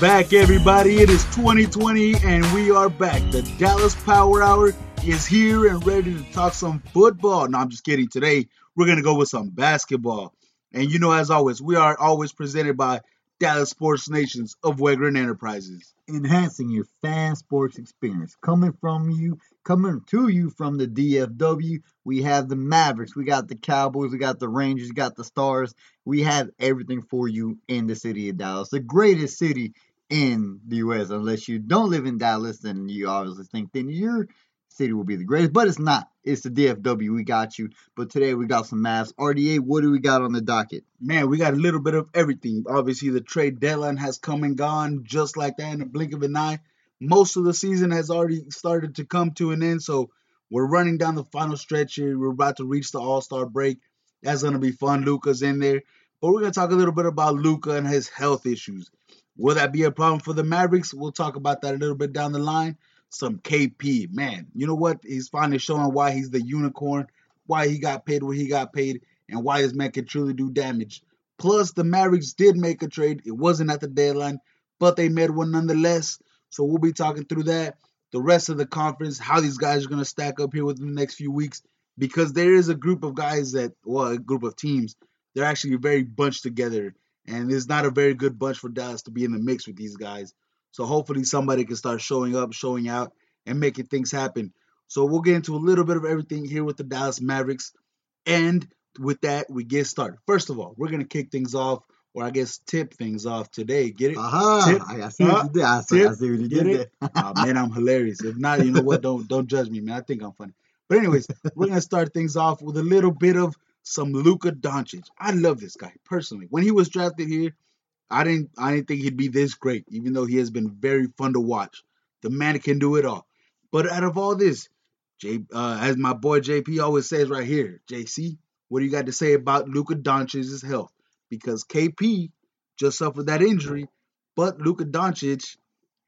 back, everybody. It is 2020, and we are back. The Dallas Power Hour is here and ready to talk some football. No, I'm just kidding. Today, we're going to go with some basketball. And you know, as always, we are always presented by Dallas Sports Nations of Wegryn Enterprises. enhancing your fan sports experience. Coming from you, coming to you from the DFW, we have the Mavericks, we got the Cowboys, we got the Rangers, we got the Stars. We have everything for you in the city of Dallas, the greatest city in the U.S. Unless you don't live in Dallas, then you obviously think then your city will be the greatest, but it's not. It's the DFW. We got you. But today we got some Mavs. RDA, what do we got on the docket? Man, we got a little bit of everything. Obviously, the trade deadline has come and gone just like that in a blink of an eye. Most of the season has already started to come to an end, so we're running down the final stretch here. We're about to reach the All Star break. That's gonna be fun. Luka's in there, but we're gonna talk a little bit about Luka and his health issues. Will that be a problem for the Mavericks? We'll talk about that a little bit down the line. Some KP, man, you know what? He's finally showing why he's the unicorn, why he got paid what he got paid, and why this man can truly do damage. Plus, the Mavericks did make a trade. It wasn't at the deadline, but they made one nonetheless. So we'll be talking through that, the rest of the conference, how these guys are going to stack up here within the next few weeks, because there is a group of guys that, well, a group of teams, they're actually very bunched together, and it's not a very good bunch for Dallas to be in the mix with these guys. So hopefully somebody can start showing up, showing out, and making things happen. So we'll get into a little bit of everything here with the Dallas Mavericks, and with that, we get started. First of all, we're gonna kick things off, or I guess tip things off today. Get it? Aha! Tip. I, see what you did. I see, I see what you did it? oh, man, I'm hilarious. If not, you know what? Don't don't judge me, man. I think I'm funny. But anyways, we're gonna start things off with a little bit of some Luka Doncic. I love this guy personally. When he was drafted here, I didn't I didn't think he'd be this great, even though he has been very fun to watch. The man can do it all. But out of all this, J, uh, as my boy JP always says right here, JC, what do you got to say about Luka Doncic's health? Because KP just suffered that injury, but Luka Doncic,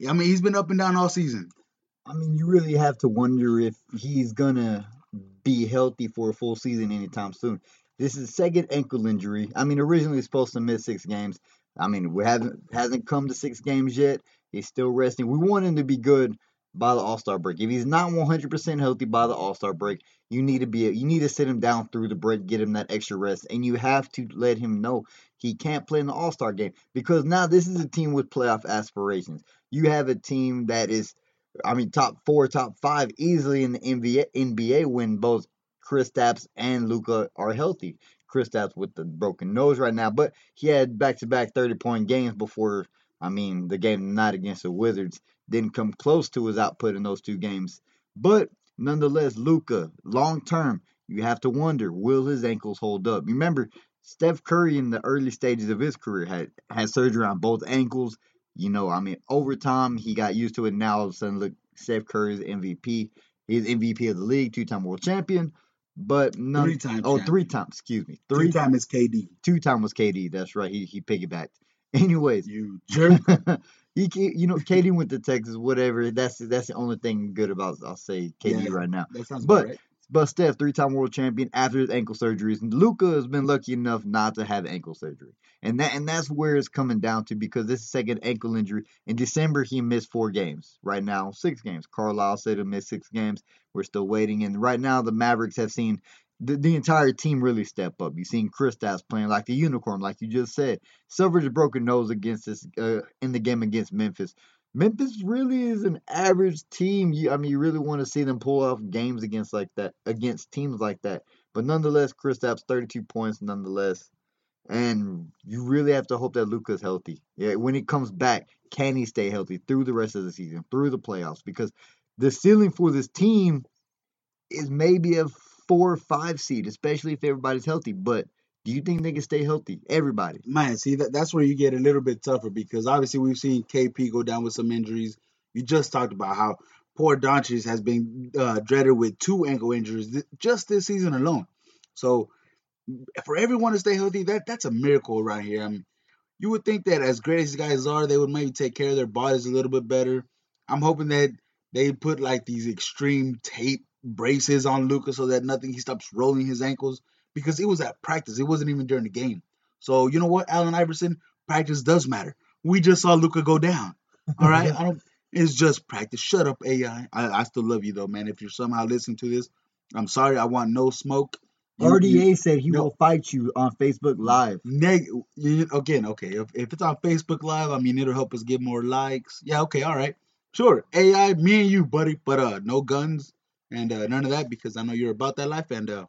I mean, he's been up and down all season. I mean, you really have to wonder if he's gonna be healthy for a full season anytime soon. This is second ankle injury. I mean, originally supposed to miss six games. I mean, we haven't hasn't come to six games yet. He's still resting. We want him to be good by the All Star break. If he's not 100% healthy by the All Star break, you need to be you need to sit him down through the break, get him that extra rest, and you have to let him know he can't play in the All Star game because now this is a team with playoff aspirations. You have a team that is, I mean, top four, top five easily in the NBA, NBA when both Chris Kristaps and Luka are healthy. Chris Kristaps with the broken nose right now, but he had back-to-back 30-point games before. I mean, the game not against the Wizards didn't come close to his output in those two games. But nonetheless, Luka, long term, you have to wonder will his ankles hold up? Remember, Steph Curry in the early stages of his career had had surgery on both ankles. You know, I mean, over time he got used to it. Now all of a sudden, look, Steph Curry's MVP. He's MVP of the league, two-time world champion. But none, three times. oh, three times. Excuse me, Three three time is KD. two time was KD. That's right. He he piggybacked. Anyways, You jerk. he you know KD went to Texas. Whatever. That's that's the only thing good about I'll say KD Yeah. right now. That sounds But- right. But Steph, three-time world champion after his ankle surgeries, and Luka has been lucky enough not to have ankle surgery, and that and that's where it's coming down to because this is second ankle injury. In December, he missed four games. Right now, six games. Carlisle said he missed six games. We're still waiting, and right now the Mavericks have seen the, the entire team really step up. You've seen Kristaps playing like the unicorn, like you just said. A broken nose against this uh, in the game against Memphis. Memphis really is an average team. You, I mean, you really want to see them pull off games against like that, against teams like that. But nonetheless, Kristaps 32 points nonetheless. And you really have to hope that Luka's healthy. Yeah, when he comes back, can he stay healthy through the rest of the season, through the playoffs? Because the ceiling for this team is maybe a four or five seed, especially if everybody's healthy. But do you think they can stay healthy? Everybody. Man, see that that's where you get a little bit tougher because obviously we've seen KP go down with some injuries. You just talked about how poor Doncic has been uh, dreaded with two ankle injuries th- just this season alone. So for everyone to stay healthy, that that's a miracle around here. I mean, you would think that as great as these guys are, they would maybe take care of their bodies a little bit better. I'm hoping that they put like these extreme tape braces on Luka so that nothing he stops rolling his ankles because it was at practice. It wasn't even during the game. So you know what, Allen Iverson, practice does matter. We just saw Luka go down. All right, I don't. It's just practice. Shut up, AI. I, I still love you though, man. If you're somehow listening to this, I'm sorry. I want no smoke. RDA you- said he no. will fight you on Facebook Live. Neg again, okay. If, if it's on Facebook Live, I mean it'll help us get more likes. Yeah, okay, all right, sure. AI, me and you, buddy, but uh, no guns and uh, none of that because I know you're about that life and uh,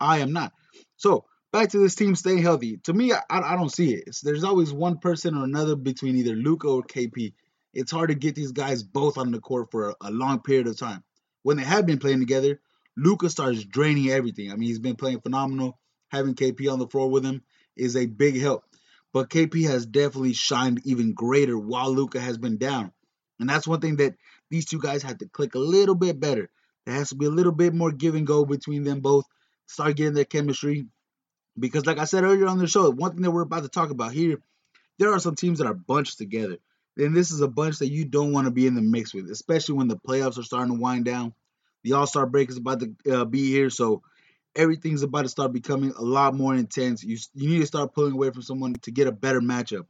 I am not. So back to this team staying healthy. To me, I, I don't see it. It's, there's always one person or another between either Luka or KP. It's hard to get these guys both on the court for a, a long period of time. When they have been playing together, Luka starts draining everything. I mean, he's been playing phenomenal. Having KP on the floor with him is a big help. But KP has definitely shined even greater while Luka has been down. And that's one thing that these two guys have to click a little bit better. There has to be a little bit more give and go between them both. Start getting their chemistry. Because, like I said earlier on the show, one thing that we're about to talk about here, there are some teams that are bunched together. And this is a bunch that you don't want to be in the mix with, especially when the playoffs are starting to wind down. The All Star break is about to uh, be here, so everything's about to start becoming a lot more intense. You you need to start pulling away from someone to get a better matchup,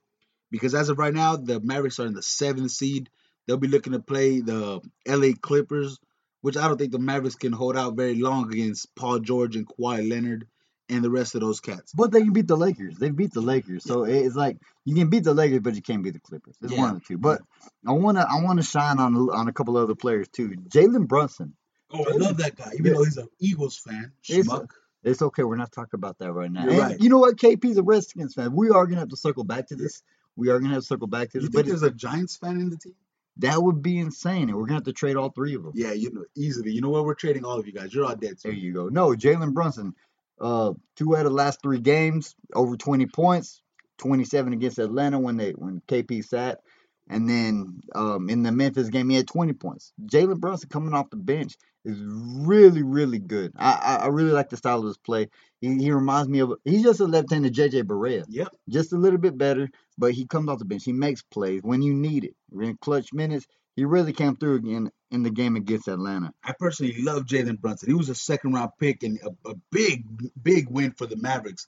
because as of right now, the Mavericks are in the seventh seed. They'll be looking to play the LA Clippers, which I don't think the Mavericks can hold out very long against Paul George and Kawhi Leonard and the rest of those cats. But they can beat the Lakers. They beat the Lakers. So it's like you can beat the Lakers, but you can't beat the Clippers. It's one of the two. But I wanna I wanna shine on on a couple other players too. Jalen Brunson. Oh, I love that guy, even though he's an Eagles fan. It's- Schmuck. It's okay. We're not talking about that right now. You're right. You know what? KP's a Redskins fan. We are gonna have to circle back to this. We are gonna have to circle back to You this. think But there's a Giants fan in the team? that would be insane, and we're gonna have to trade all three of them. Yeah, you know, easily. You know what? We're trading all of you guys. You're all dead. There you go. No, Jalen Brunson, uh, two out of the last three games, over 20 points, 27 against Atlanta when they when KP sat, and then um, in the Memphis game he had 20 points. Jalen Brunson coming off the bench is really really good. I I, really like the style of his play. He, he reminds me of he's just a left-handed JJ Barea, Yep. just a little bit better, but he comes off the bench. He makes plays when you need it. In clutch minutes, he really came through again in the game against Atlanta. I personally love Jalen Brunson. He was a second round pick and a, a big, big win for the Mavericks.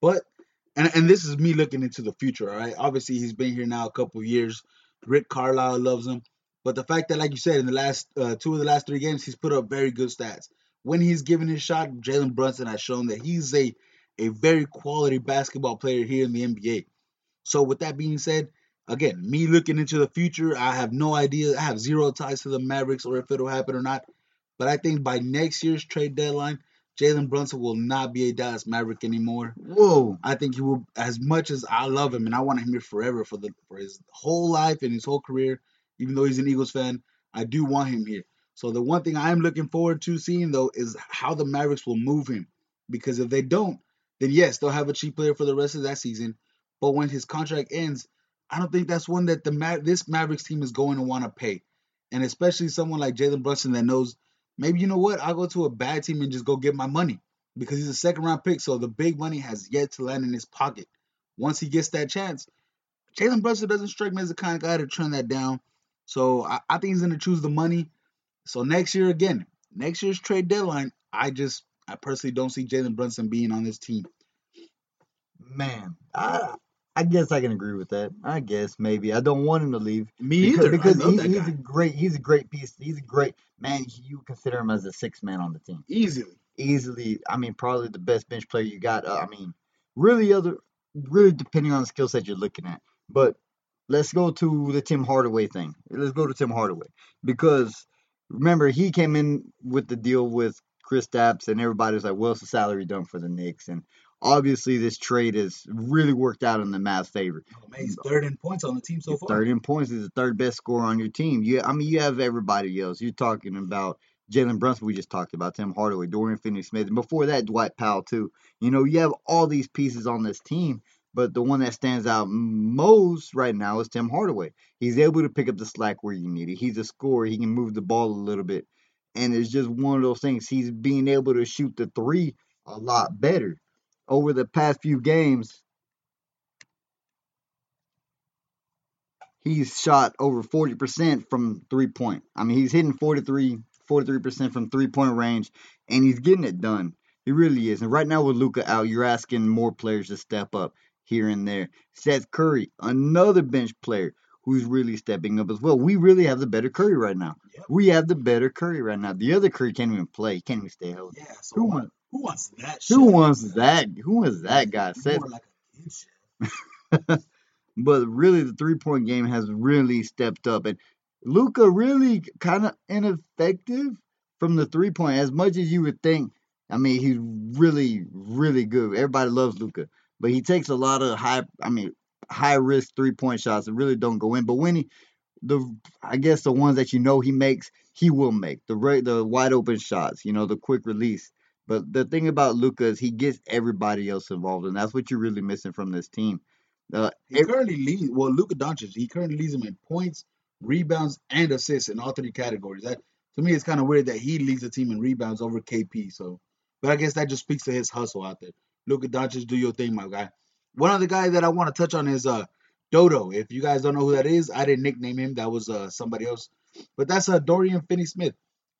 But and and this is me looking into the future. All right, obviously he's been here now a couple years. Rick Carlisle loves him, but the fact that, like you said, in the last uh, two of the last three games, he's put up very good stats. When he's given his shot, Jalen Brunson has shown that he's a a very quality basketball player here in the NBA. So with that being said, again, me looking into the future, I have no idea. I have zero ties to the Mavericks or if it'll happen or not. But I think by next year's trade deadline, Jalen Brunson will not be a Dallas Maverick anymore. Whoa. I think he will, as much as I love him and I want him here forever for the for his whole life and his whole career, even though he's an Eagles fan, I do want him here. So the one thing I am looking forward to seeing though is how the Mavericks will move him, because if they don't, then yes, they'll have a cheap player for the rest of that season. But when his contract ends, I don't think that's one that the Ma- this Mavericks team is going to want to pay, and especially someone like Jalen Brunson that knows maybe you know what I'll go to a bad team and just go get my money because he's a second round pick, so the big money has yet to land in his pocket. Once he gets that chance, Jalen Brunson doesn't strike me as the kind of guy to turn that down. So I, I think he's going to choose the money. So next year again, next year's trade deadline, I just I personally don't see Jalen Brunson being on this team. Man, I I guess I can agree with that. I guess maybe I don't want him to leave Me because, either. because he, he's guy. a great he's a great piece. He's a great man. You consider him as a six man on the team. Easily. Easily, I mean, probably the best bench player you got. Uh, I mean, really other really depending on the skill set you're looking at. But let's go to the Tim Hardaway thing. Let's go to Tim Hardaway because remember he came in with the deal with Kristaps and everybody was like, "What's the salary done for the Knicks?" And obviously this trade has really worked out in the Mavs' favor. Oh, he's third in points on the team so far. Third in points is the third best scorer on your team. You, I mean, you have everybody else. You're talking about Jalen Brunson. We just talked about Tim Hardaway, Dorian Finney-Smith, and before that, Dwight Powell too. You know, you have all these pieces on this team, but the one that stands out most right now is Tim Hardaway. He's able to pick up the slack where you need it. He's a scorer. He can move the ball a little bit, and it's just one of those things. He's being able to shoot the three a lot better over the past few games. he's shot over 40% from three point. I mean, he's hitting 43, 43% from three point range, and he's getting it done. He really is. And right now with Luka out, you're asking more players to step up. here and there. Seth Curry, another bench player who's really stepping up as well. We really have the better Curry right now. Yep. We have the better Curry right now. The other Curry can't even play. He can't even stay healthy. Yeah. So Who wants? Who wants that? Who shit? wants that? Who wants that guy? He's like but really the three point game has really stepped up and Luka really kind of ineffective from the three point as much as you would think. I mean, he's really, really good. Everybody loves Luka, but he takes a lot of high, I mean, high risk three point shots that really don't go in. But when he, the, I guess the ones that you know he makes, he will make the right, the wide open shots. You know, the quick release. But the thing about Luka is he gets everybody else involved, and that's what you're really missing from this team. Uh, He currently leads. Well, Luka Doncic. He currently leads them in points, rebounds, and assists in all three categories. That to me, it's kind of weird that he leads the team in rebounds over KP. So, but I guess that just speaks to his hustle out there. Luka Doncic, do your thing, my guy. One other guy that I want to touch on is uh Dodo. If you guys don't know who that is, I didn't nickname him. That was uh somebody else. But that's uh Dorian Finney-Smith.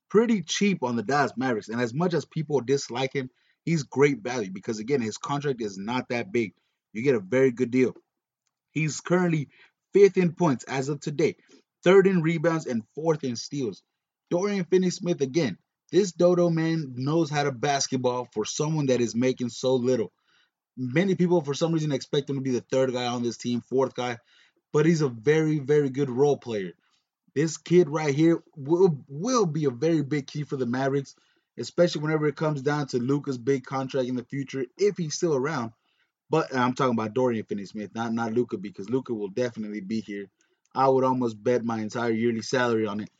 Pretty cheap on the Dallas Mavericks, and as much as people dislike him, he's great value because again, his contract is not that big. You get a very good deal. He's currently fifth in points as of today, third in rebounds, and fourth in steals. Dorian Finney Smith again. This Dodo man knows how to basketball for someone that is making so little. Many people, for some reason, expect him to be the third guy on this team, fourth guy, but he's a very, very good role player. This kid right here will will be a very big key for the Mavericks, especially whenever it comes down to Luka's big contract in the future, if he's still around. But I'm talking about Dorian Finney-Smith, not not Luka, because Luka will definitely be here. I would almost bet my entire yearly salary on it.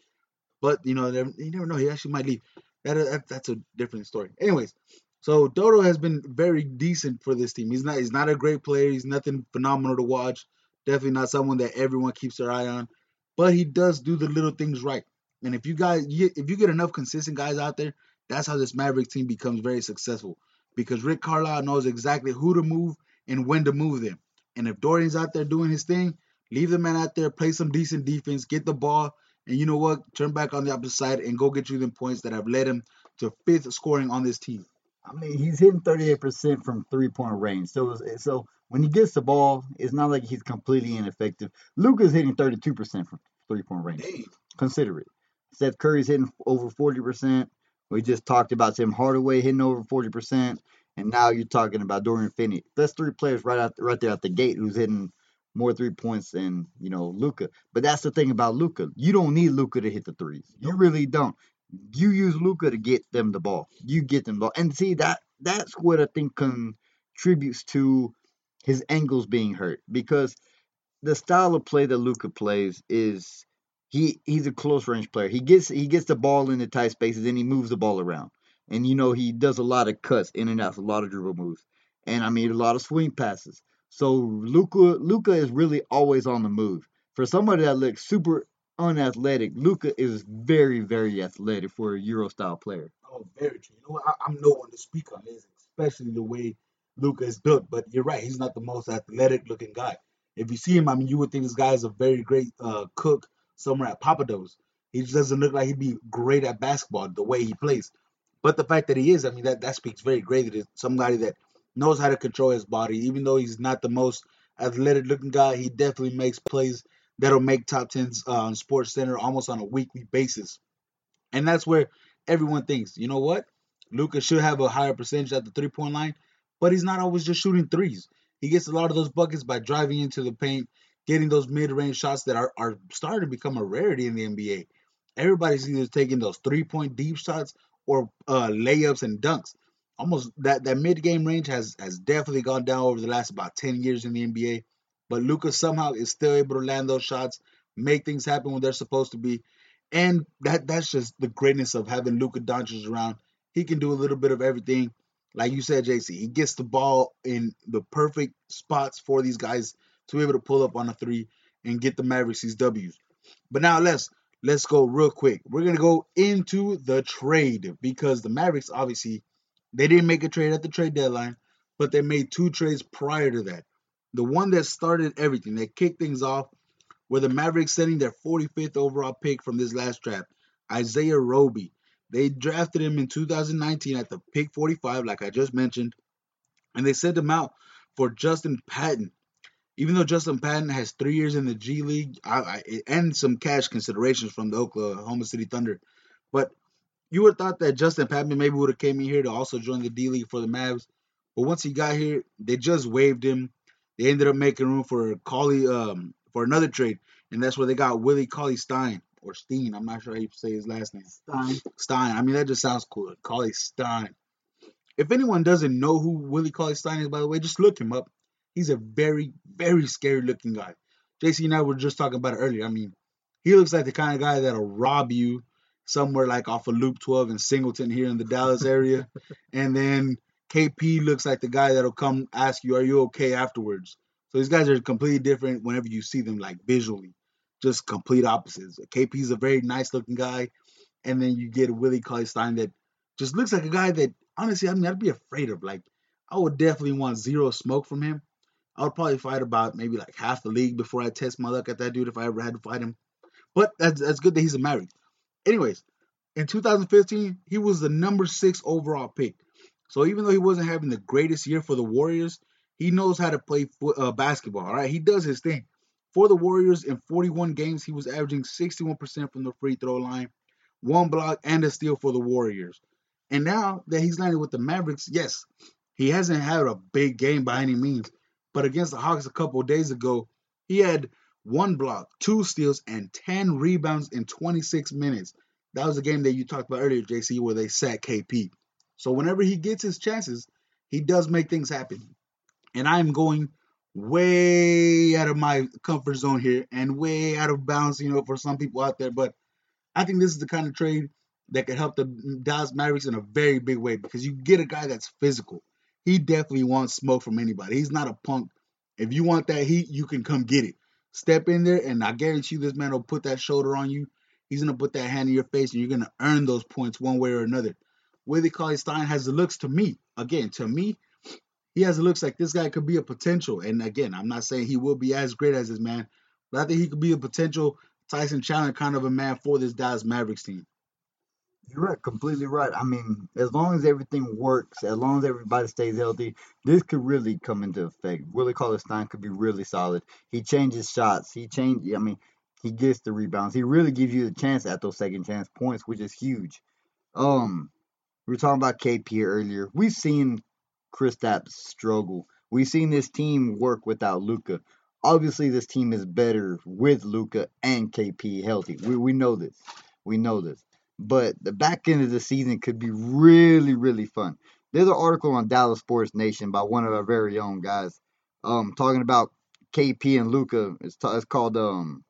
But you know, you never know. He actually might leave. That, that that's a different story. Anyways, so Dodo has been very decent for this team. He's not he's not a great player. He's nothing phenomenal to watch. Definitely not someone that everyone keeps their eye on. But he does do the little things right. And if you guys, if you get enough consistent guys out there, that's how this Maverick team becomes very successful. Because Rick Carlisle knows exactly who to move and when to move them. And if Dorian's out there doing his thing, leave the man out there, play some decent defense, get the ball, and you know what? Turn back on the opposite side and go get you them points that have led him to fifth scoring on this team. I mean, he's hitting 38% from three point range. So, so when he gets the ball, it's not like he's completely ineffective. Luka's hitting 32% from three point range. Dang. Consider it. Seth Curry's hitting over 40%. We just talked about Tim Hardaway hitting over 40%. And now you're talking about Dorian Finney. That's three players right out right there at the gate who's hitting more three points than you know Luka. But that's the thing about Luka. You don't need Luka to hit the threes. You Nope. really don't. You use Luka to get them the ball. You get them the ball. And see that that's what I think contributes to his ankles being hurt because the style of play that Luka plays is he he's a close range player. He gets he gets the ball in the tight spaces and he moves the ball around. And you know he does a lot of cuts in and out, a lot of dribble moves, and I mean a lot of swing passes. So Luka Luka is really always on the move. For somebody that looks super unathletic, Luka is very very athletic for a Euro style player. Oh, very true. You know what? I, I'm no one to speak on this, especially the way Luka is built. But you're right; he's not the most athletic looking guy. If you see him, I mean, you would think this guy is a very great uh, cook somewhere at Pappadeaux. He just doesn't look like he'd be great at basketball the way he plays. But the fact that he is, I mean, that, that speaks very greatly to somebody that knows how to control his body. Even though he's not the most athletic looking guy, he definitely makes plays that'll make top tens uh, on Sports Center almost on a weekly basis. And that's where everyone thinks, you know what? Luka should have a higher percentage at the three point line, but he's not always just shooting threes. He gets a lot of those buckets by driving into the paint, getting those mid range shots that are, are starting to become a rarity in the NBA. Everybody's either taking those three point deep shots or uh, layups and dunks. Almost that, that mid game range has, has definitely gone down over the last about 10 years in the NBA. But Luka somehow is still able to land those shots, make things happen when they're supposed to be. And that that's just the greatness of having Luka Doncic around. He can do a little bit of everything. Like you said, JC, he gets the ball in the perfect spots for these guys to be able to pull up on a three and get the Mavericks these W's. But now let's let's go real quick. We're gonna go into the trade because the Mavericks obviously they didn't make a trade at the trade deadline, but they made two trades prior to that. The one that started everything, that kicked things off, were the Mavericks sending their 45th overall pick from this last draft, Isaiah Roby. They drafted him in 2019 at the pick 45, like I just mentioned, and they sent him out for Justin Patton. Even though Justin Patton has three years in the G League I, I, and some cash considerations from the Oklahoma City Thunder, but you would have thought that Justin Patton maybe would have came in here to also join the D League for the Mavs. But once he got here, they just waived him. They ended up making room for Cauley um, for another trade, and that's where they got Willie Cauley Stein or Steen. I'm not sure how you say his last name. Stein. Stein. I mean, that just sounds cool. Cauley Stein. If anyone doesn't know who Willie Cauley Stein is, by the way, just look him up. He's a very, very scary looking guy. JC and I were just talking about it earlier. I mean, he looks like the kind of guy that'll rob you somewhere like off of Loop 12 in Singleton here in the Dallas area. and then KP looks like the guy that'll come ask you, Are you okay afterwards? So these guys are completely different whenever you see them, like visually, just complete opposites. KP's a very nice looking guy. And then you get Willie Cauley Stein that just looks like a guy that, honestly, I mean, I'd be afraid of. Like, I would definitely want zero smoke from him. I would probably fight about maybe like half the league before I test my luck at that dude if I ever had to fight him. But that's, that's good that he's Maverick. Anyways, in 2015, he was the number six overall pick. So even though he wasn't having the greatest year for the Warriors, he knows how to play uh, basketball. All right, he does his thing. For the Warriors, in 41 games, he was averaging 61% from the free throw line, one block, and a steal for the Warriors. And now that he's landed with the Mavericks, yes, he hasn't had a big game by any means. But against the Hawks a couple days ago, he had one block, two steals, and 10 rebounds in 26 minutes. That was a game that you talked about earlier, JC, where they sat KP. So whenever he gets his chances, he does make things happen. And I'm going way out of my comfort zone here and way out of bounds, you know, for some people out there. But I think this is the kind of trade that could help the Dallas Mavericks in a very big way because you get a guy that's physical. He definitely wants smoke from anybody. He's not a punk. If you want that heat, you can come get it. Step in there, and I guarantee you this man will put that shoulder on you. He's gonna put that hand in your face, and you're gonna earn those points one way or another. Willie Cauley Stein has the looks to me. Again, to me, he has looks like this guy could be a potential. And again, I'm not saying he will be as great as this man, but I think he could be a potential Tyson Chandler kind of a man for this Dallas Mavericks team. You're right, completely right. I mean, as long as everything works, as long as everybody stays healthy, this could really come into effect. Willie Cauley Stein could be really solid. He changes shots. He change. I mean, he gets the rebounds. He really gives you the chance at those second chance points, which is huge. Um, we were talking about KP earlier. We've seen Kristaps struggle. We've seen this team work without Luka. Obviously, this team is better with Luka and KP healthy. We we know this. We know this. But the back end of the season could be really, really fun. There's an article on Dallas Sports Nation by one of our very own guys, um, talking about KP and Luka. It's, t- it's called um,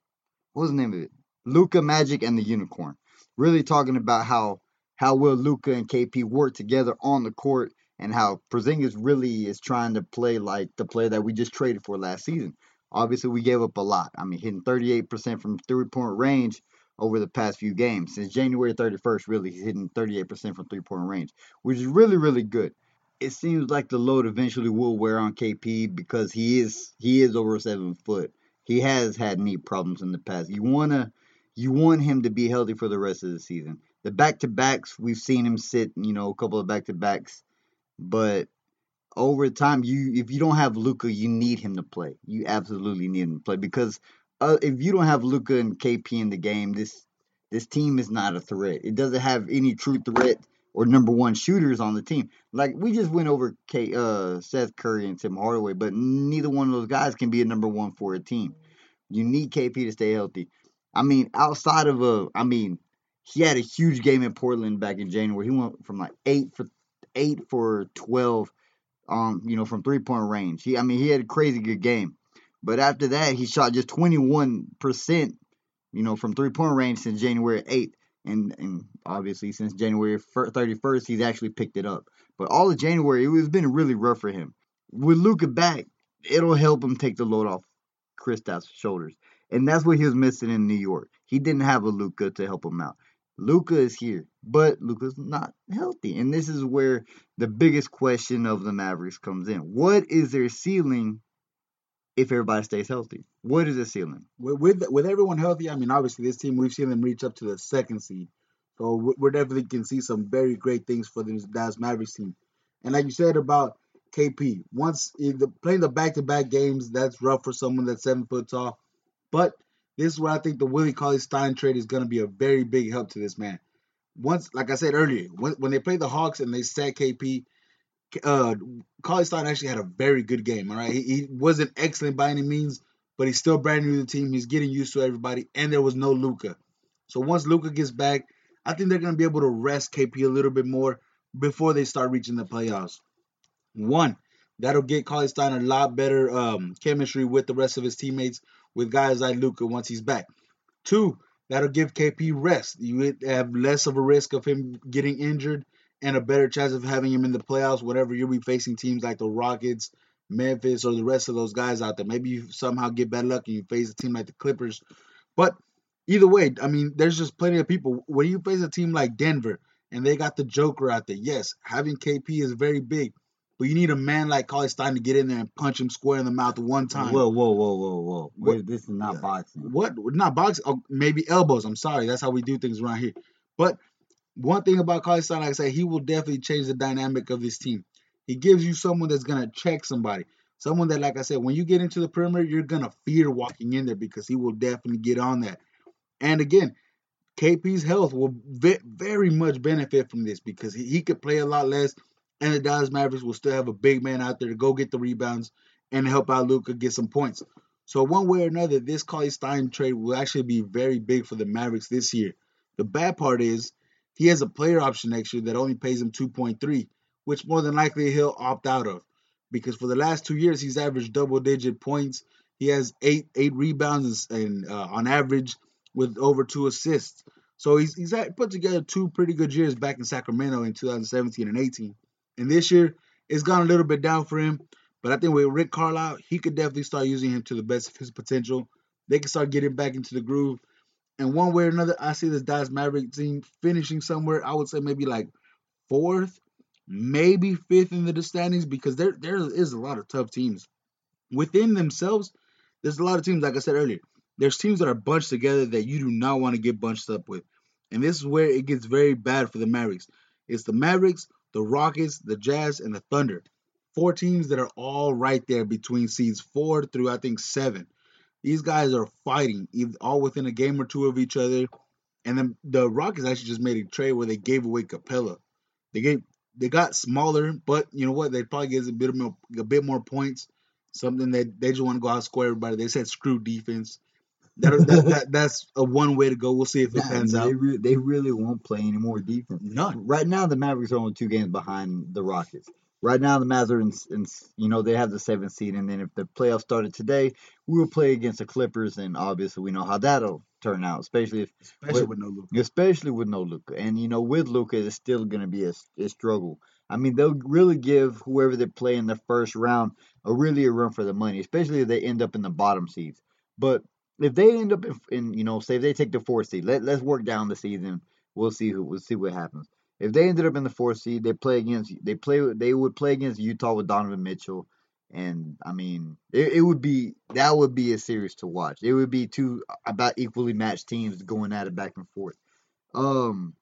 what's the name of it? Luka Magic and the Unicorn. Really talking about how how well Luka and KP work together on the court and how Porzingis really is trying to play like the player that we just traded for last season. Obviously, we gave up a lot. I mean, hitting 38% from three-point range over the past few games. Since January 31st, really, he's hitting 38% from three-point range, which is really, really good. It seems like the load eventually will wear on KP because he is he is over seven foot. He has had knee problems in the past. You wanna you want him to be healthy for the rest of the season. The back to backs, we've seen him sit, you know, a couple of back to backs, but over time, you if you don't have Luka, you need him to play. You absolutely need him to play because uh, if you don't have Luka and KP in the game, this this team is not a threat. It doesn't have any true threat or number one shooters on the team. Like we just went over K, uh, Seth Curry and Tim Hardaway, but neither one of those guys can be a number one for a team. You need KP to stay healthy. I mean, outside of a, I mean, he had a huge game in Portland back in January. He went from like eight for eight for twelve, um, you know, from three point range. He, I mean, he had a crazy good game. But after that, he shot just twenty one percent, you know, from three point range since January eighth, and and obviously since January thirty first, he's actually picked it up. But all of January, it was been really rough for him. With Luka back, it'll help him take the load off Kristaps' shoulders, and that's what he was missing in New York. He didn't have a Luka to help him out. Luka is here, but Luka's not healthy. And this is where the biggest question of the Mavericks comes in. What is their ceiling if everybody stays healthy? What is the ceiling? With, with with everyone healthy, I mean, obviously this team we've seen them reach up to the second seed, so we're definitely can see some very great things for this Dallas Mavericks team. And like you said about KP. Once eh, the, playing the back-to-back games, that's rough for someone that's seven foot tall. But this is where I think the Willie Cauley Stein trade is going to be a very big help to this man. Once, like I said earlier, when, when they played the Hawks and they sat KP, uh, Cauley Stein actually had a very good game. All right, he, he wasn't excellent by any means, but he's still brand new to the team. He's getting used to everybody, and there was no Luka. So once Luka gets back, I think they're going to be able to rest KP a little bit more before they start reaching the playoffs. One, that'll get Cauley Stein a lot better um, chemistry with the rest of his teammates, with guys like Luka once he's back. Two, that'll give KP rest. You have less of a risk of him getting injured and a better chance of having him in the playoffs whenever you'll be facing teams like the Rockets, Memphis, or the rest of those guys out there. Maybe you somehow get bad luck and you face a team like the Clippers. But either way, I mean, there's just plenty of people. When you face a team like Denver and they got the Joker out there, yes, having KP is very big. But you need a man like Cauley Stein to get in there and punch him square in the mouth one time. Whoa, whoa, whoa, whoa, whoa! Wait, this is not yeah. boxing. What? Not boxing? Oh, maybe elbows. I'm sorry. That's how we do things around here. But one thing about Cauley Stein, like I said, he will definitely change the dynamic of this team. He gives you someone that's gonna check somebody. Someone that, like I said, when you get into the perimeter, you're gonna fear walking in there because he will definitely get on that. And again, KP's health will very much benefit from this because he, he could play a lot less and the Dallas Mavericks will still have a big man out there to go get the rebounds and help out Luka get some points. So one way or another, this Cauley Stein trade will actually be very big for the Mavericks this year. The bad part is he has a player option next year that only pays him 2.3, which more than likely he'll opt out of. Because for the last two years, he's averaged double-digit points. He has eight eight rebounds and uh, on average with over two assists. So he's he's put together two pretty good years back in Sacramento in 2017 and 18. And this year, it's gone a little bit down for him. But I think with Rick Carlisle, he could definitely start using him to the best of his potential. They can start getting back into the groove. And one way or another, I see this Dallas Maverick team finishing somewhere. I would say maybe like fourth, maybe fifth in the standings because there there is a lot of tough teams within themselves. There's a lot of teams, like I said earlier. There's teams that are bunched together that you do not want to get bunched up with, and this is where it gets very bad for the Mavericks. It's the Mavericks, the Rockets, the Jazz, and the Thunder. Four teams that are all right there between seeds four through I think seven. These guys are fighting, all within a game or two of each other. And then the Rockets actually just made a trade where they gave away Capela. They gave they got smaller, but you know what? They probably get a bit more a bit more points. Something that they just want to go out and score everybody. They said screw defense. That, that, that, that's a one way to go. We'll see if it pans they out. Re- they really won't play any more defense. None. Right now, the Mavericks are only two games behind the Rockets. Right now, the Mavs are in, in, you know, they have the seventh seed, and then if the playoffs started today, we will play against the Clippers, and obviously we know how that'll turn out, especially if especially with, with no Luka. Especially with no Luka, and you know, with Luka, it's still going to be a, a struggle. I mean, they'll really give whoever they play in the first round a really a run for the money, especially if they end up in the bottom seeds. But if they end up in, in, you know, say if they take the fourth seed, let let's work down the season. We'll see who we'll see what happens. If they ended up in the fourth seed, they play against they play they would play against Utah with Donovan Mitchell, and I mean it, it would be that would be a series to watch. It would be two about equally matched teams going at it back and forth. Um,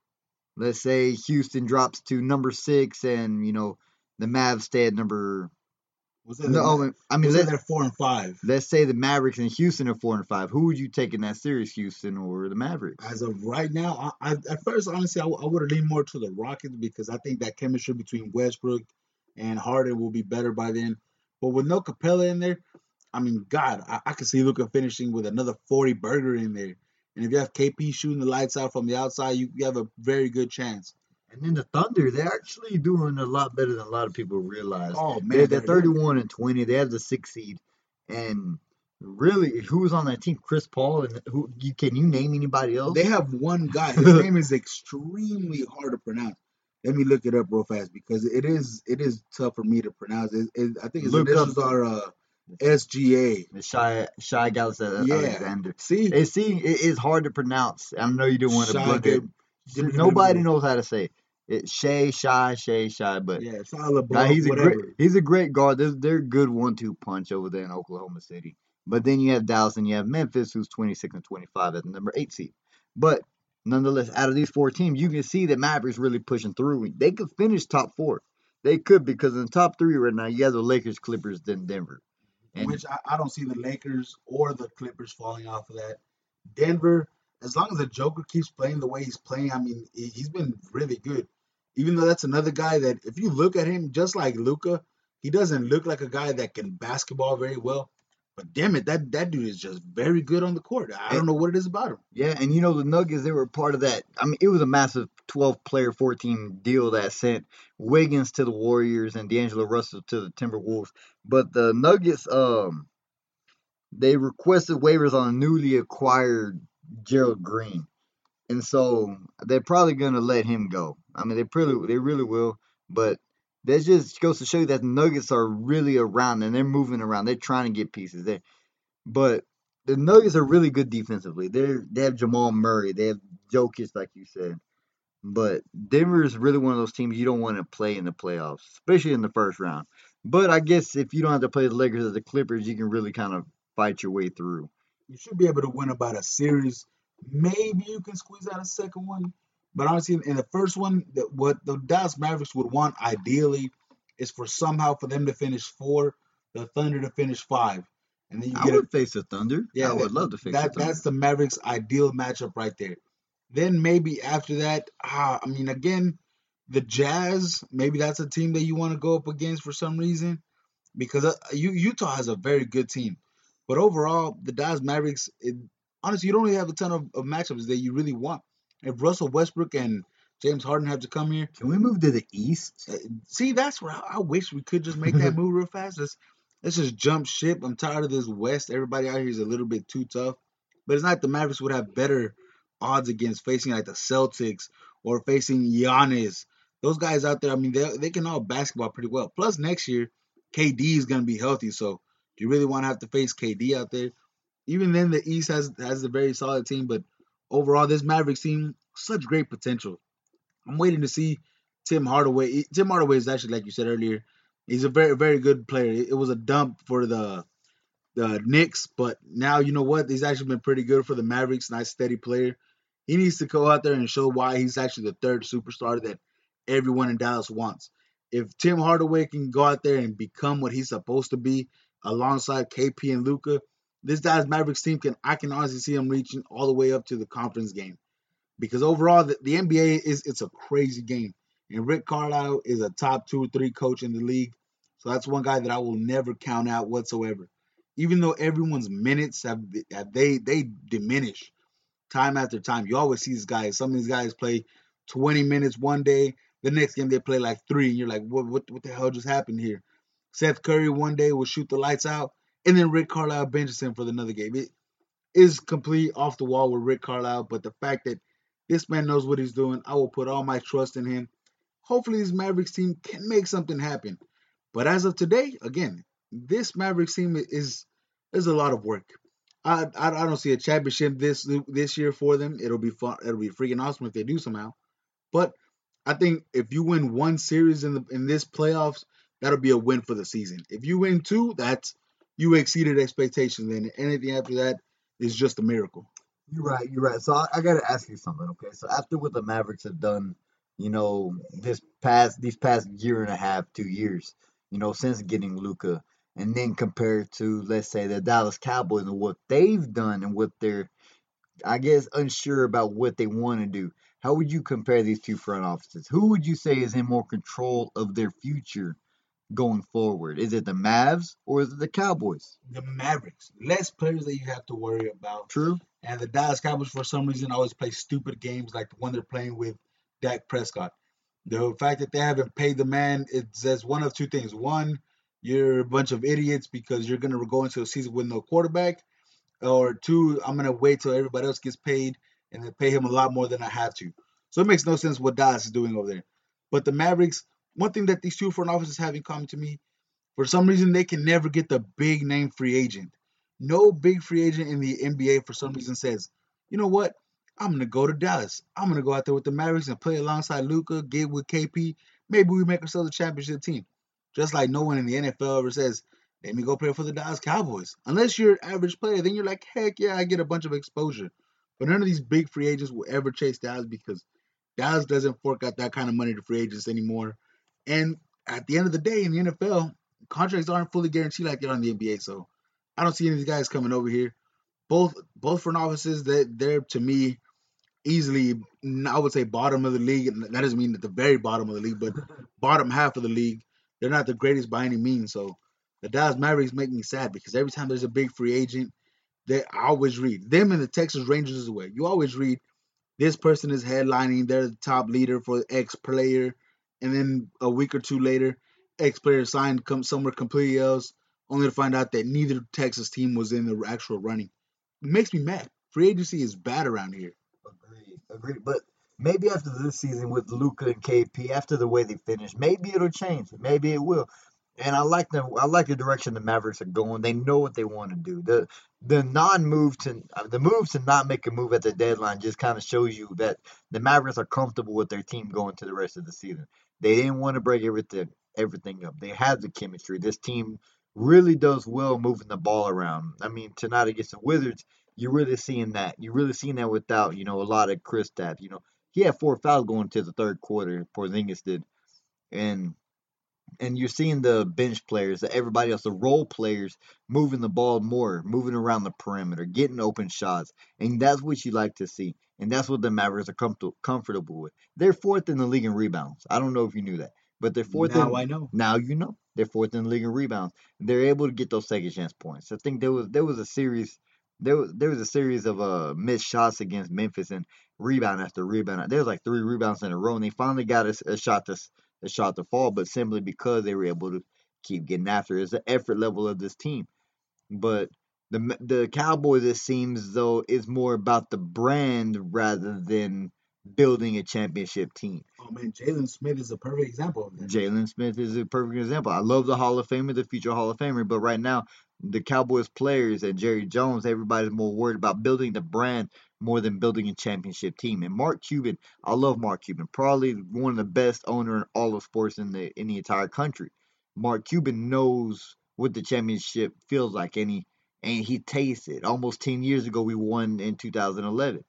let's say Houston drops to number six, and you know the Mavs stay at number was that no, oh, I mean, let's, they're four and five. Let's say the Mavericks and Houston are four and five. Who would you take in that series, Houston or the Mavericks? As of right now, I, I at first, honestly, I, I would have leaned more to the Rockets because I think that chemistry between Westbrook and Harden will be better by then. But with no Capela in there, I mean, God, I, I could see Luka finishing with another 40 burger in there. And if you have KP shooting the lights out from the outside, you, you have a very good chance. And then the Thunder, they're actually doing a lot better than a lot of people realize. Oh man, they're, they're 31 and 20. They have the six seed, and really, who's on that team? Chris Paul, and who? You, can you name anybody else? They have one guy. His name is extremely hard to pronounce. Let me look it up real fast because it is it is tough for me to pronounce. It, it, I think his look initials up. are uh, SGA. Shai Shai Alexander. Yeah. See, it, see, it is hard to pronounce. I know you don't want to it. Nobody knows how to say. It. It's Shay, Shy, Shay, Shy, but yeah, it's all about nah, he's whatever. a great he's a great guard. They're, they're good one-two punch over there in Oklahoma City. But then you have Dallas and you have Memphis, who's 26 and 25 at the number eight seed. But nonetheless, out of these four teams, you can see that Mavericks really pushing through. They could finish top four. They could because in the top three right now, you have the Lakers, Clippers, then Denver. And which I, I don't see the Lakers or the Clippers falling off of that. Denver, as long as the Joker keeps playing the way he's playing, I mean, he- he's been really good. Even though that's another guy that, if you look at him, just like Luka, he doesn't look like a guy that can basketball very well. But damn it, that that dude is just very good on the court. I don't know what it is about him. yeah, and you know the Nuggets, they were part of that. I mean, it was a massive 12 player, 14 deal that sent Wiggins to the Warriors and D'Angelo Russell to the Timberwolves. But the Nuggets, um, they requested waivers on a newly acquired Gerald Green, and so they're probably gonna let him go. I mean, they probably they really will, but that just goes to show you that the Nuggets are really around and they're moving around. They're trying to get pieces there, but the Nuggets are really good defensively. They they have Jamal Murray, they have Jokic, like you said. But Denver is really one of those teams you don't want to play in the playoffs, especially in the first round. But I guess if you don't have to play the Lakers or the Clippers, you can really kind of fight your way through. You should be able to win about a series. Maybe you can squeeze out a second one. But honestly, in the first one, that what the Dallas Mavericks would want ideally is for somehow for them to finish four, the Thunder to finish five, and then you I get a face the Thunder. Yeah, I would that- love to face that the Thunder. that's the Mavericks' ideal matchup right there. Then maybe after that, ah, I mean, again, the Jazz. Maybe that's a team that you want to go up against for some reason, because uh, U- Utah has a very good team. But overall, the Dallas Mavericks. It, honestly, you don't really have a ton of, of matchups that you really want. If Russell Westbrook and James Harden have to come here, Can we move to the East? uh, See, that's where I, I wish we could just make that move real fast. Let's let's just jump ship. I'm tired of this West. Everybody out here is a little bit too tough. But it's not the Mavericks would have better odds against facing like the Celtics or facing Giannis. Those guys out there, I mean, they they can all basketball pretty well. Plus next year, KD is gonna be healthy. So do you really want to have to face KD out there? Even then, the East has has a very solid team, but overall, this Mavericks team such great potential. I'm waiting to see Tim Hardaway. Tim Hardaway is actually, like you said earlier, he's a very, very good player. It, was a dump for the the Knicks, but now you know what? He's actually been pretty good for the Mavericks. Nice, steady player. He needs to go out there and show why he's actually the third superstar that everyone in Dallas wants. If Tim Hardaway can go out there and become what he's supposed to be alongside KP and Luka, this Dallas Mavericks team can I can honestly see him reaching all the way up to the conference game because overall the, the NBA is it's a crazy game. And Rick Carlisle is a top two or three coach in the league. So that's one guy that I will never count out whatsoever. Even though everyone's minutes have, have they they diminish time after time. You always see these guys. Some of these guys play 20 minutes one day. The next game they play like three, and you're like, what what what the hell just happened here? Seth Curry one day will shoot the lights out, and then Rick Carlisle benches him for another game. It is complete off the wall with Rick Carlisle, but the fact that this man knows what he's doing, I will put all my trust in him. Hopefully, this Mavericks team can make something happen. But as of today, again, this Mavericks team is is a lot of work. I, I I don't see a championship this this year for them. It'll be fun. It'll be freaking awesome if they do somehow. But I think if you win one series in the in this playoffs, that'll be a win for the season. If you win two, that's you exceeded expectations. And anything after that is just a miracle. You're right. You're right. So I, I got to ask you something. Okay. So after what the Mavericks have done, you know, this past these past year and a half, two years, you know, since getting Luka, and then compared to let's say the Dallas Cowboys and what they've done and what they're, I guess, unsure about what they want to do. How would you compare these two front offices? Who would you say is in more control of their future going forward? Is it the Mavs or is it the Cowboys? The Mavericks, less players that you have to worry about. True. And the Dallas Cowboys, for some reason, always play stupid games like the one they're playing with Dak Prescott. The fact that they haven't paid the man, it says one of two things. One, you're a bunch of idiots because you're going to go into a season with no quarterback. Or two, I'm going to wait till everybody else gets paid and then pay him a lot more than I have to. So it makes no sense what Dallas is doing over there. But the Mavericks, one thing that these two front offices have in common to me, for some reason, they can never get the big name free agent. No big free agent in the NBA for some reason says, you know what? I'm gonna go to Dallas. I'm gonna go out there with the Mavericks and play alongside Luka, get with KP. Maybe we make ourselves a championship team. Just like no one in the NFL ever says, let me go play for the Dallas Cowboys. Unless you're an average player, then you're like, heck yeah, I get a bunch of exposure. But none of these big free agents will ever chase Dallas because Dallas doesn't fork out that kind of money to free agents anymore. And at the end of the day in the NFL, contracts aren't fully guaranteed like they are in the NBA. So I don't see any of these guys coming over here. Both both front offices that they're to me easily I would say bottom of the league. And that doesn't mean at the very bottom of the league, but bottom half of the league. They're not the greatest by any means. So the Dallas Mavericks make me sad because every time there's a big free agent, they I always read them and the Texas Rangers as well. You always read this person is headlining, they're the top leader for X player, and then a week or two later, X player signed come somewhere completely else, only to find out that neither Texas team was in the actual running. It makes me mad. Free agency is bad around here. Agreed, agreed. But maybe after this season with Luka and KP, after the way they finished, maybe it'll change. Maybe it will and I like the I like the direction the Mavericks are going. They know what they want to do. The the non move to uh, the move to not make a move at the deadline just kind of shows you that the Mavericks are comfortable with their team going to the rest of the season. They didn't want to break everything everything up. They have the chemistry. This team really does well moving the ball around. I mean, tonight against the Wizards, you're really seeing that. You're really seeing that without you know a lot of Chris Kristaps. You know, he had four fouls going to the third quarter. Porzingis did, and and you're seeing the bench players, the everybody else, the role players moving the ball more, moving around the perimeter, getting open shots, and that's what you like to see. And that's what the Mavericks are comfortable comfortable with. They're fourth in the league in rebounds. I don't know if you knew that, but they're fourth. Now in, I know. Now you know they're fourth in the league in rebounds. They're able to get those second chance points. I think there was there was a series. There was, there was a series of uh, missed shots against Memphis and rebound after rebound. There was like three rebounds in a row, and they finally got a, a shot to a shot to fall, but simply because they were able to keep getting after. It's the effort level of this team. But the the Cowboys, it seems though, is more about the brand rather than building a championship team. Oh man, Jalen Smith is a perfect example of that. Jalen Smith is a perfect example. I love the Hall of Famer, the future Hall of Famer, but right now the Cowboys players and Jerry Jones, everybody's more worried about building the brand more than building a championship team. And Mark Cuban, I love Mark Cuban, probably one of the best owner in all of sports in the in the entire country. Mark Cuban knows what the championship feels like, and he and he tastes it. Almost ten years ago, we won in 2011,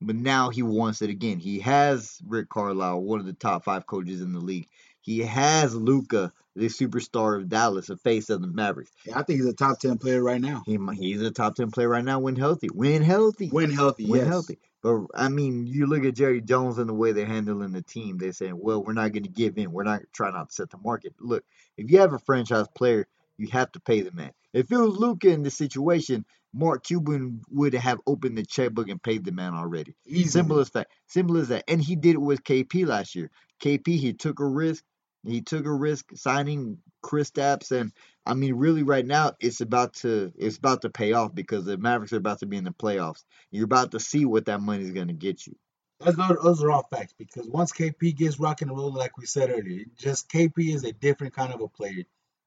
but now he wants it again. He has Rick Carlisle, one of the top five coaches in the league. He has Luka, the superstar of Dallas, the face of the Mavericks. Yeah, I think he's a top ten player right now. He he's a top ten player right now when healthy. When healthy. When healthy. When yes. healthy. But I mean, you look at Jerry Jones and the way they're handling the team. They're saying, "Well, we're not going to give in. We're not trying not to set the market." Look, if you have a franchise player, you have to pay the man. If it was Luka in this situation, Mark Cuban would have opened the checkbook and paid the man already. Easily. Simple as that. Simple as that. And he did it with KP last year. KP, he took a risk. He took a risk signing Kristaps, and I mean, really, right now, it's about to it's about to pay off because the Mavericks are about to be in the playoffs. You're about to see what that money is going to get you. Those are, those are all facts because once KP gets rocking and rolling, like we said earlier, just KP is a different kind of a player.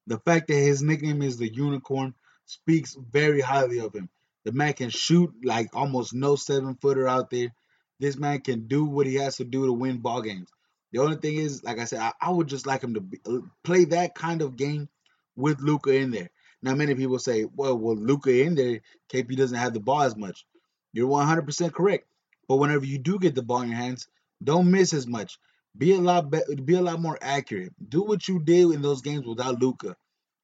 The fact that his nickname is the Unicorn speaks very highly of him. The man can shoot like almost no seven footer out there. This man can do what he has to do to win ball games. The only thing is, like I said, I, I would just like him to be, uh, play that kind of game with Luka in there. Now, many people say, well, with Luka in there, KP doesn't have the ball as much. You're 100% correct. But whenever you do get the ball in your hands, don't miss as much. Be a lot be, be a lot more accurate. Do what you did in those games without Luka.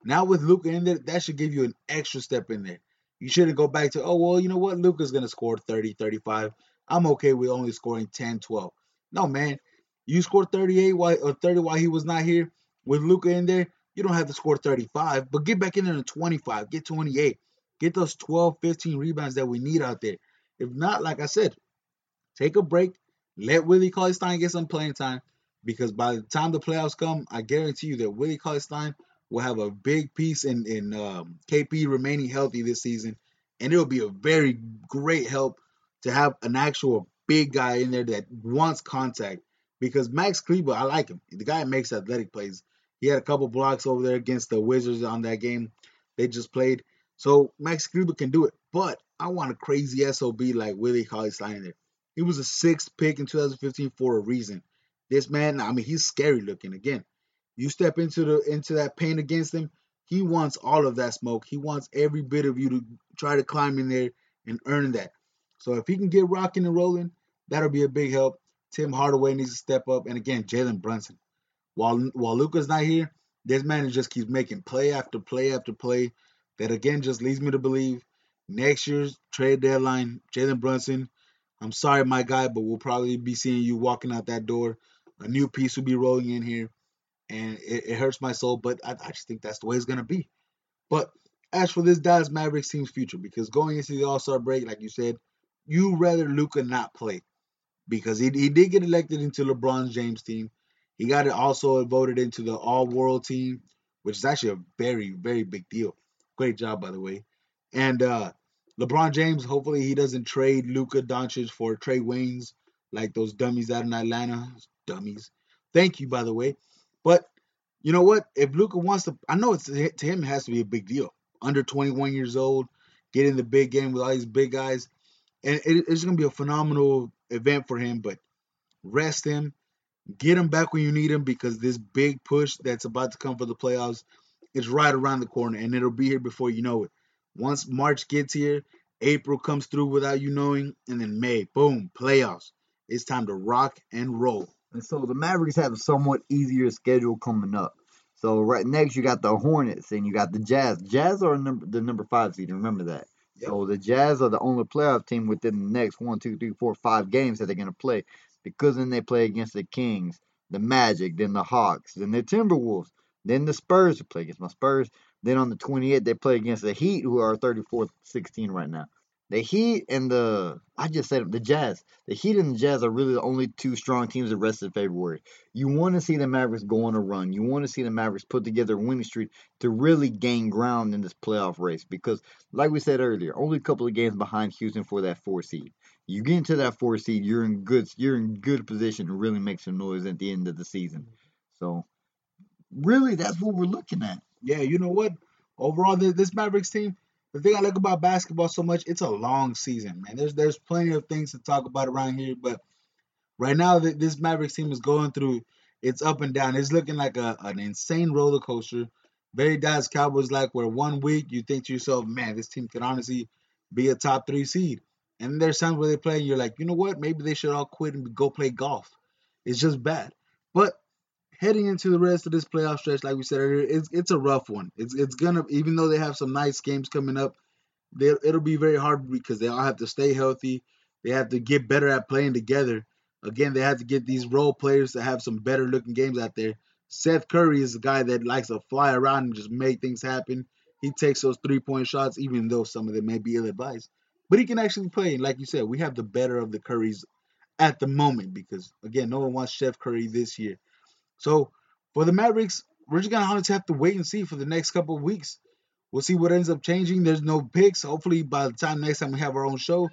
Now with Luka in there, that should give you an extra step in there. You shouldn't go back to, oh, well, you know what? Luka's going to score 30, 35. I'm okay with only scoring 10, 12. No, man. You scored 38 while, or 30 while he was not here with Luka in there. You don't have to score 35, but get back in there to 25, get 28, get those 12, 15 rebounds that we need out there. If not, like I said, take a break, let Willie Cauley Stein get some playing time, because by the time the playoffs come, I guarantee you that Willie Cauley Stein will have a big piece in in um, KP remaining healthy this season, and it'll be a very great help to have an actual big guy in there that wants contact because Max Kleber, I like him. The guy makes athletic plays. He had a couple blocks over there against the Wizards on that game they just played. So Max Kleber can do it. But I want a crazy SOB like Willie Cauley Stein there. He was a sixth pick in 2015 for a reason. This man, I mean, he's scary looking. Again, you step into the into that paint against him, he wants all of that smoke. He wants every bit of you to try to climb in there and earn that. So if he can get rocking and rolling, that'll be a big help. Tim Hardaway needs to step up. And again, Jalen Brunson. while while Luka's not here, this man just keeps making play after play after play. That again just leads me to believe next year's trade deadline, Jalen Brunson. I'm sorry, my guy, but we'll probably be seeing you walking out that door. A new piece will be rolling in here, and it, it hurts my soul, but I, I just think that's the way it's gonna be. But as for this Dallas Mavericks team's future, because going into the All Star break, like you said, you rather Luka not play because he, he did get elected into LeBron James team. He got it also voted into the All World team, which is actually a very very big deal. Great job by the way. And uh, LeBron James, hopefully he doesn't trade Luka Doncic for Trae Waynes like those dummies out in Atlanta. Dummies. Thank you by the way. But you know what? If Luka wants to, I know it's to him it has to be a big deal. Under 21 years old, getting the big game with all these big guys, and it, it's going to be a phenomenal event for him. But rest him, get him back when you need him because this big push that's about to come for the playoffs is right around the corner, and it'll be here before you know it. Once March gets here, April comes through without you knowing, and then May, boom, playoffs. It's time to rock and roll. And so the Mavericks have a somewhat easier schedule coming up. So right next you got the Hornets and you got the Jazz. Jazz are number the number five seed. Remember that. Yep. So the Jazz are the only playoff team within the next one, two, three, four, five games that they're gonna play. Because then they play against the Kings, the Magic, then the Hawks, then the Timberwolves, then the Spurs who play against my Spurs. Then on the 28th they play against the Heat, who are 34th, 16 right now. The Heat and the I just said the Jazz. The Heat and the Jazz are really the only two strong teams the rest of February. You want to see the Mavericks go on a run. You want to see the Mavericks put together a winning streak to really gain ground in this playoff race because, like we said earlier, only a couple of games behind Houston for that four seed. You get into that four seed, you're in good you're in good position to really make some noise at the end of the season. So, really, that's what we're looking at. Yeah, you know what? Overall, this Mavericks team the thing I like about basketball so much, it's a long season, man. There's there's plenty of things to talk about around here, but right now this Mavericks team is going through it's up and down. It's looking like a, an insane roller coaster. Very Dallas Cowboys like where one week you think to yourself, man, this team could honestly be a top three seed. And there's times where they play and you're like, you know what? Maybe they should all quit and go play golf. It's just bad. But heading into the rest of this playoff stretch, like we said earlier, it's it's a rough one. It's it's gonna even though they have some nice games coming up, it'll be very hard because they all have to stay healthy. They have to get better at playing together. Again, they have to get these role players to have some better looking games out there. Seth Curry is a guy that likes to fly around and just make things happen. He takes those three point shots, even though some of them may be ill advised. But he can actually play. And like you said, we have the better of the Currys at the moment because, again, no one wants Chef Curry this year. So for the Mavericks, we're just gonna have to wait and see for the next couple of weeks. We'll see what ends up changing. There's no picks. Hopefully, by the time next time we have our own show,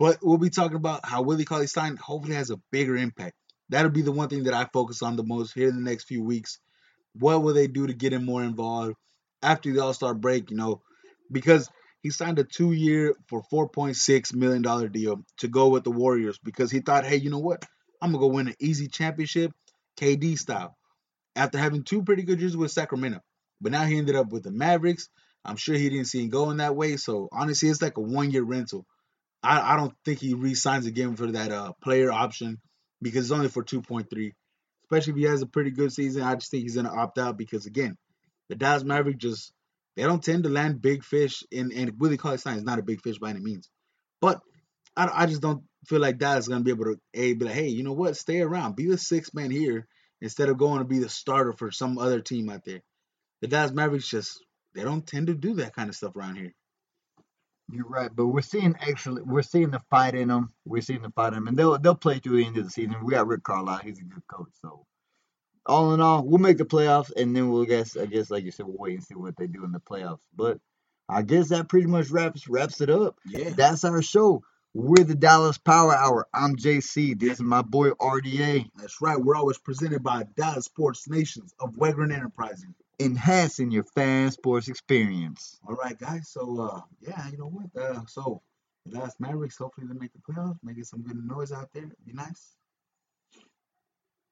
but we'll be talking about how Willie Cauley Stein hopefully has a bigger impact. That'll be the one thing that I focus on the most here in the next few weeks. What will they do to get him more involved after the All Star break? You know, because he signed a two year for $4.6 million deal to go with the Warriors because he thought, hey, you know what? I'm going to go win an easy championship KD style, after having two pretty good years with Sacramento. But now he ended up with the Mavericks. I'm sure he didn't see him going that way. So honestly, it's like a one year rental. I, I don't think he re-signs again for that uh, player option because it's only for 2.3. Especially if he has a pretty good season, I just think he's gonna opt out because again, the Dallas Mavericks just they don't tend to land big fish, and and Willie Cauley Stein is not a big fish by any means. But I, I just don't feel like Dallas is gonna be able to a be like, hey, you know what? Stay around, be the sixth man here instead of going to be the starter for some other team out there. The Dallas Mavericks just they don't tend to do that kind of stuff around here. You're right, but we're seeing actually we're seeing the fight in them. We're seeing the fight in them, and they'll they'll play through the end of the season. We got Rick Carlisle; he's a good coach. So, all in all, we'll make the playoffs, and then we'll guess. I guess, like you said, we'll wait and see what they do in the playoffs. But I guess that pretty much wraps wraps it up. Yeah, that's our show. We're the Dallas Power Hour. I'm JC. This is my boy RDA. That's right. We're always presented by Dallas Sports Nations of Wegryn Enterprising. Enhancing your fan sports experience. All right, guys. So, uh, yeah, you know what? Uh, so, the Dallas Mavericks, hopefully they make the playoffs, making some good noise out there. Be nice.